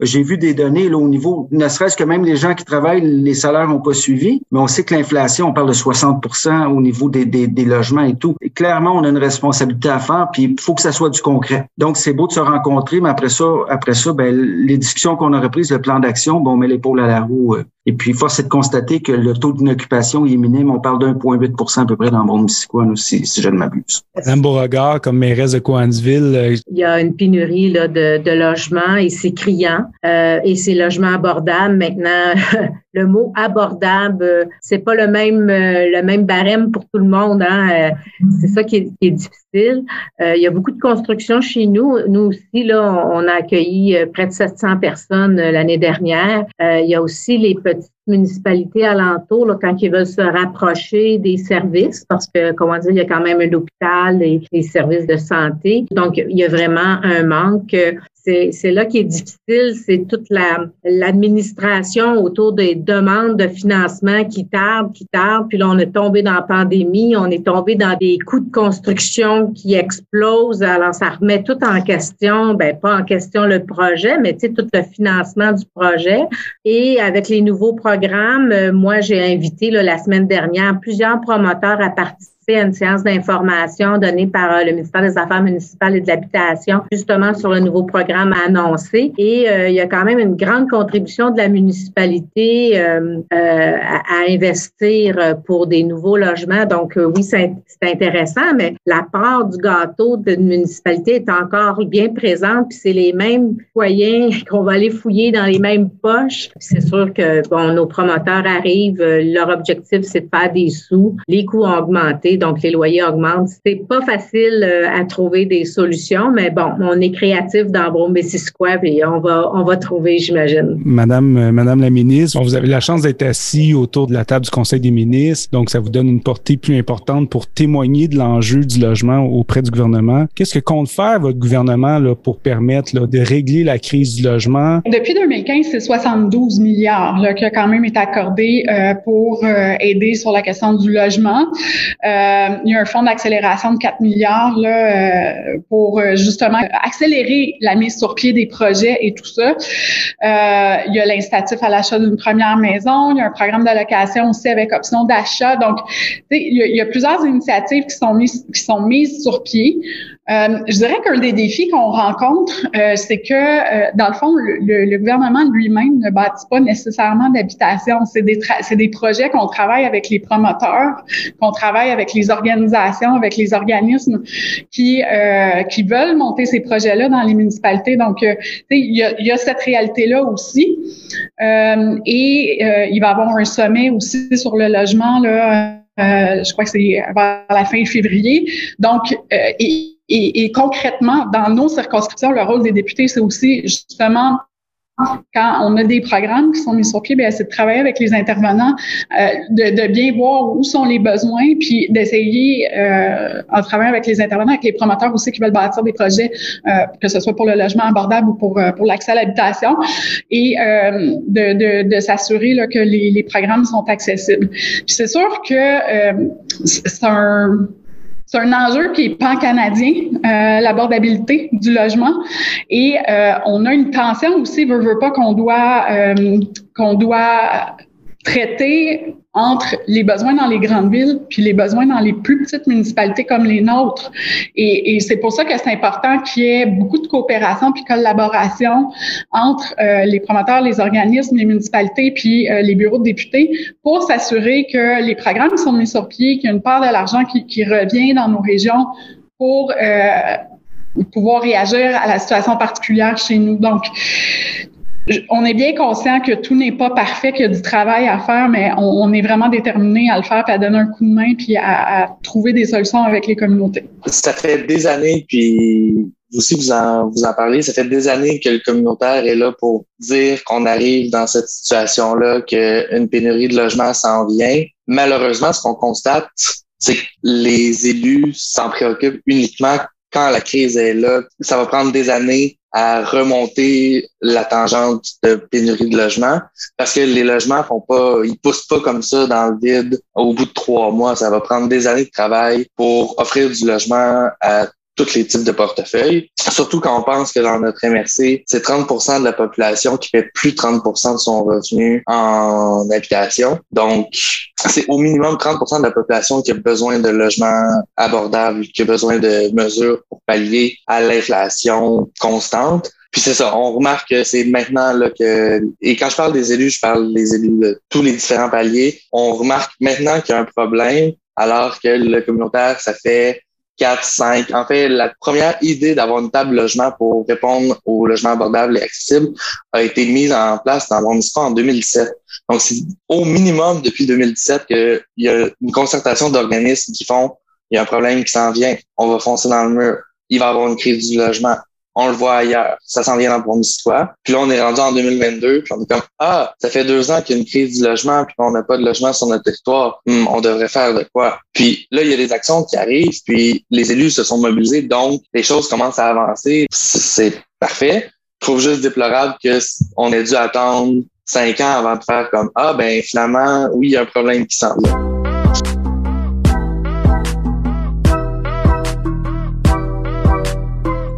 j'ai vu des données là, au niveau, ne serait-ce que même les gens qui travaillent, les salaires n'ont pas suivi, mais on sait que l'inflation, on parle de 60% au niveau des, des, des, logements et tout. Et clairement, on a une responsabilité à faire, puis il faut que ça soit du concret. Donc, c'est beau de se rencontrer, mais après ça, après ça, ben, les discussions qu'on a reprises, le plan d'action, bon, on met l'épaule à la roue. Euh, et puis, force est de constater que le taux d'inoccupation est minime. On parle d'1,8 à peu près dans le monde si, si je ne m'abuse. Madame Beauregard, comme mairesse de Coansville. Euh, Il y a une pénurie là, de, de logements et c'est Euh, et ces logements abordables, maintenant, *laughs* le mot abordable, euh, c'est pas le même euh, le même barème pour tout le monde. Hein? c'est ça qui est, difficile. il y a beaucoup de construction chez nous. Nous aussi, là, on a accueilli près de 700 personnes l'année dernière. il y a aussi les petites municipalités alentours là, quand ils veulent se rapprocher des services, parce que, comment dire, il y a quand même un hôpital et des services de santé. Donc, il y a vraiment un manque c'est là qui est difficile, c'est toute la l'administration autour des demandes de financement qui tardent, qui tardent. Puis là, on est tombé dans la pandémie, on est tombé dans des coûts de construction qui explosent. Alors, ça remet tout en question, ben pas en question le projet, mais tu sais, tout le financement du projet. Et avec les nouveaux programmes, euh, moi, j'ai invité là, la semaine dernière plusieurs promoteurs à participer à une séance d'information donnée par euh, le ministère des Affaires municipales et de l'Habitation, justement sur le nouveau programme annoncé. Et euh, il y a quand même une grande contribution de la municipalité euh, à, investir pour des nouveaux logements. Donc oui, c'est intéressant, mais la part du gâteau d'une municipalité est encore bien présente. Puis c'est les mêmes foyers *laughs* qu'on va aller fouiller dans les mêmes poches. C'est sûr que bon, nos promoteurs arrivent, leur objectif c'est de faire des sous. Les coûts ont augmenté augmenté, donc les loyers augmentent. C'est pas facile euh, à trouver des solutions, mais bon, on est créatif dans Brome-Missisquoi et on va, on va trouver, j'imagine. Madame, euh, Madame la ministre, vous avez la chance d'être assis autour de la table du Conseil des ministres, donc ça vous donne une portée plus importante pour témoigner de l'enjeu du logement auprès du gouvernement. Qu'est-ce que compte faire votre gouvernement là, pour permettre là, de régler la crise du logement? Depuis 2015, c'est 72 milliards là, qui a quand même été accordé euh, pour euh, aider sur la question du logement. Euh, il y a un fonds d'accélération de 4 milliards euh, pour euh, justement accélérer la mise sur pied des projets et tout ça. Euh, il y a l'incitatif à l'achat d'une première maison. Il y a un programme d'allocation aussi avec option d'achat. Donc, il y, a, plusieurs initiatives qui sont mises, qui sont mises sur pied. Euh, je dirais qu'un des défis qu'on rencontre, euh, c'est que, euh, dans le fond, le, gouvernement lui-même ne bâtit pas nécessairement d'habitation. C'est des, des projets qu'on travaille avec les promoteurs, qu'on travaille avec les organisations, avec les organismes qui, euh, qui veulent monter ces projets-là dans les municipalités. Donc, il y a, cette réalité-là aussi. et il va y avoir un sommet aussi sur le logement, là, je crois que c'est vers la fin février. Donc, et, concrètement, dans nos circonscriptions, le rôle des députés, c'est aussi justement quand on a des programmes qui sont mis sur pied, c'est de travailler avec les intervenants, euh, de, de, bien voir où sont les besoins, puis d'essayer, euh, en travaillant avec les intervenants, avec les promoteurs aussi qui veulent bâtir des projets, euh, que ce soit pour le logement abordable ou pour, euh, pour l'accès à l'habitation, et euh, de, de, de s'assurer que les, les, programmes sont accessibles. C'est sûr que euh, c'est un c'est un enjeu qui est pan-canadien, euh, l'abordabilité du logement. Et euh, on a une tension aussi, veut, veut pas, qu'on doit, euh, qu'on doit traiter entre les besoins dans les grandes villes puis les besoins dans les plus petites municipalités comme les nôtres. Et, c'est pour ça que c'est important qu'il y ait beaucoup de coopération puis collaboration entre euh, les promoteurs, les organismes, les municipalités puis euh, les bureaux de députés pour s'assurer que les programmes sont mis sur pied, qu'il y a une part de l'argent qui, qui, revient dans nos régions pour euh, pouvoir réagir à la situation particulière chez nous. Donc, on est bien conscient que tout n'est pas parfait, qu'il y a du travail à faire, mais on, est vraiment déterminé à le faire, puis à donner un coup de main, puis à, trouver des solutions avec les communautés. Ça fait des années, puis vous aussi vous en, vous en parlez, ça fait des années que le communautaire est là pour dire qu'on arrive dans cette situation-là, qu'une pénurie de logement s'en vient. Malheureusement, ce qu'on constate, c'est que les élus s'en préoccupent uniquement quand la crise est là. Ça va prendre des années à remonter la tangente de pénurie de logements parce que les logements font pas, ils poussent pas comme ça dans le vide au bout de trois mois. Ça va prendre des années de travail pour offrir du logement à tous les types de portefeuilles. Surtout quand on pense que dans notre MRC, c'est 30% de la population qui fait plus de 30% de son revenu en habitation. Donc, c'est au minimum 30% de la population qui a besoin de logements abordables, qui a besoin de mesures pour pallier à l'inflation constante. Puis c'est ça, on remarque que c'est maintenant là que et quand je parle des élus, je parle des élus de tous les différents paliers. On remarque maintenant qu'il y a un problème, alors que le communautaire, ça fait 4, 5. En fait, la première idée d'avoir une table logement pour répondre au logement abordable et accessible a été mise en place dans mon histoire en 2017. Donc, c'est au minimum depuis 2017 qu'il y a une concertation d'organismes qui font il y a un problème qui s'en vient, on va foncer dans le mur, il va y avoir une crise du logement on le voit ailleurs. Ça s'en vient dans le histoire. Puis là, on est rendu en 2022, puis on est comme Ah, ça fait deux ans qu'il y a une crise du logement, puis on n'a pas de logement sur notre territoire. Hum, on devrait faire de quoi? Puis là, il y a des actions qui arrivent, puis les élus se sont mobilisés, donc les choses commencent à avancer. C'est parfait. Je trouve juste déplorable qu'on ait dû attendre cinq ans avant de faire comme Ah ben finalement, oui, il y a un problème qui s'en vient.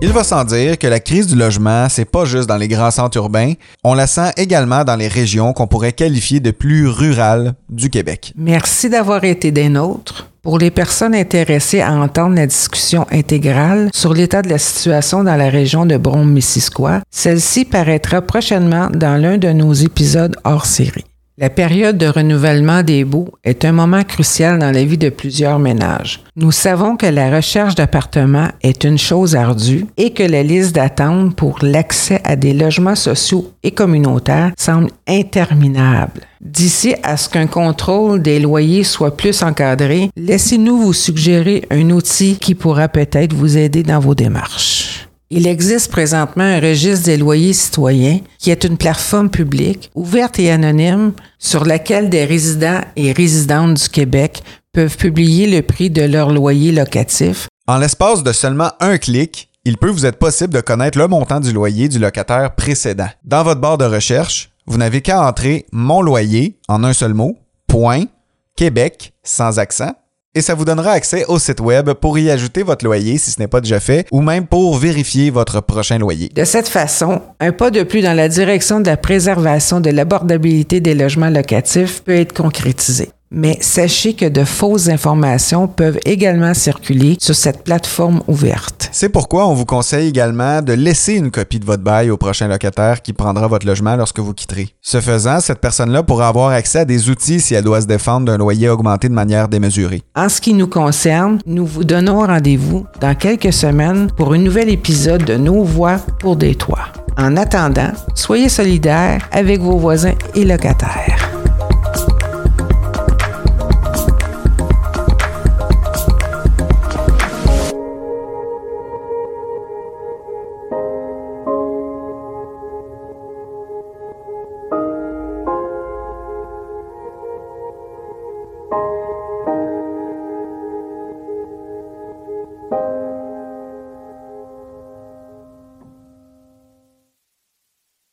Il va sans dire que la crise du logement, c'est pas juste dans les grands centres urbains, on la sent également dans les régions qu'on pourrait qualifier de plus rurales du Québec. Merci d'avoir été des nôtres. Pour les personnes intéressées à entendre la discussion intégrale sur l'état de la situation dans la région de Brome-Missisquoi, celle-ci paraîtra prochainement dans l'un de nos épisodes hors série. La période de renouvellement des baux est un moment crucial dans la vie de plusieurs ménages. Nous savons que la recherche d'appartements est une chose ardue et que la liste d'attente pour l'accès à des logements sociaux et communautaires semble interminable. D'ici à ce qu'un contrôle des loyers soit plus encadré, laissez-nous vous suggérer un outil qui pourra peut-être vous aider dans vos démarches. Il existe présentement un registre des loyers citoyens qui est une plateforme publique, ouverte et anonyme, sur laquelle des résidents et résidentes du Québec peuvent publier le prix de leur loyer locatif. En l'espace de seulement un clic, il peut vous être possible de connaître le montant du loyer du locataire précédent. Dans votre barre de recherche, vous n'avez qu'à entrer mon loyer en un seul mot, point, Québec, sans accent, et ça vous donnera accès au site web pour y ajouter votre loyer si ce n'est pas déjà fait ou même pour vérifier votre prochain loyer. De cette façon, un pas de plus dans la direction de la préservation de l'abordabilité des logements locatifs peut être concrétisé. Mais sachez que de fausses informations peuvent également circuler sur cette plateforme ouverte. C'est pourquoi on vous conseille également de laisser une copie de votre bail au prochain locataire qui prendra votre logement lorsque vous quitterez. Ce faisant, cette personne-là pourra avoir accès à des outils si elle doit se défendre d'un loyer augmenté de manière démesurée. En ce qui nous concerne, nous vous donnons rendez-vous dans quelques semaines pour un nouvel épisode de Nos voix pour des toits. En attendant, soyez solidaires avec vos voisins et locataires.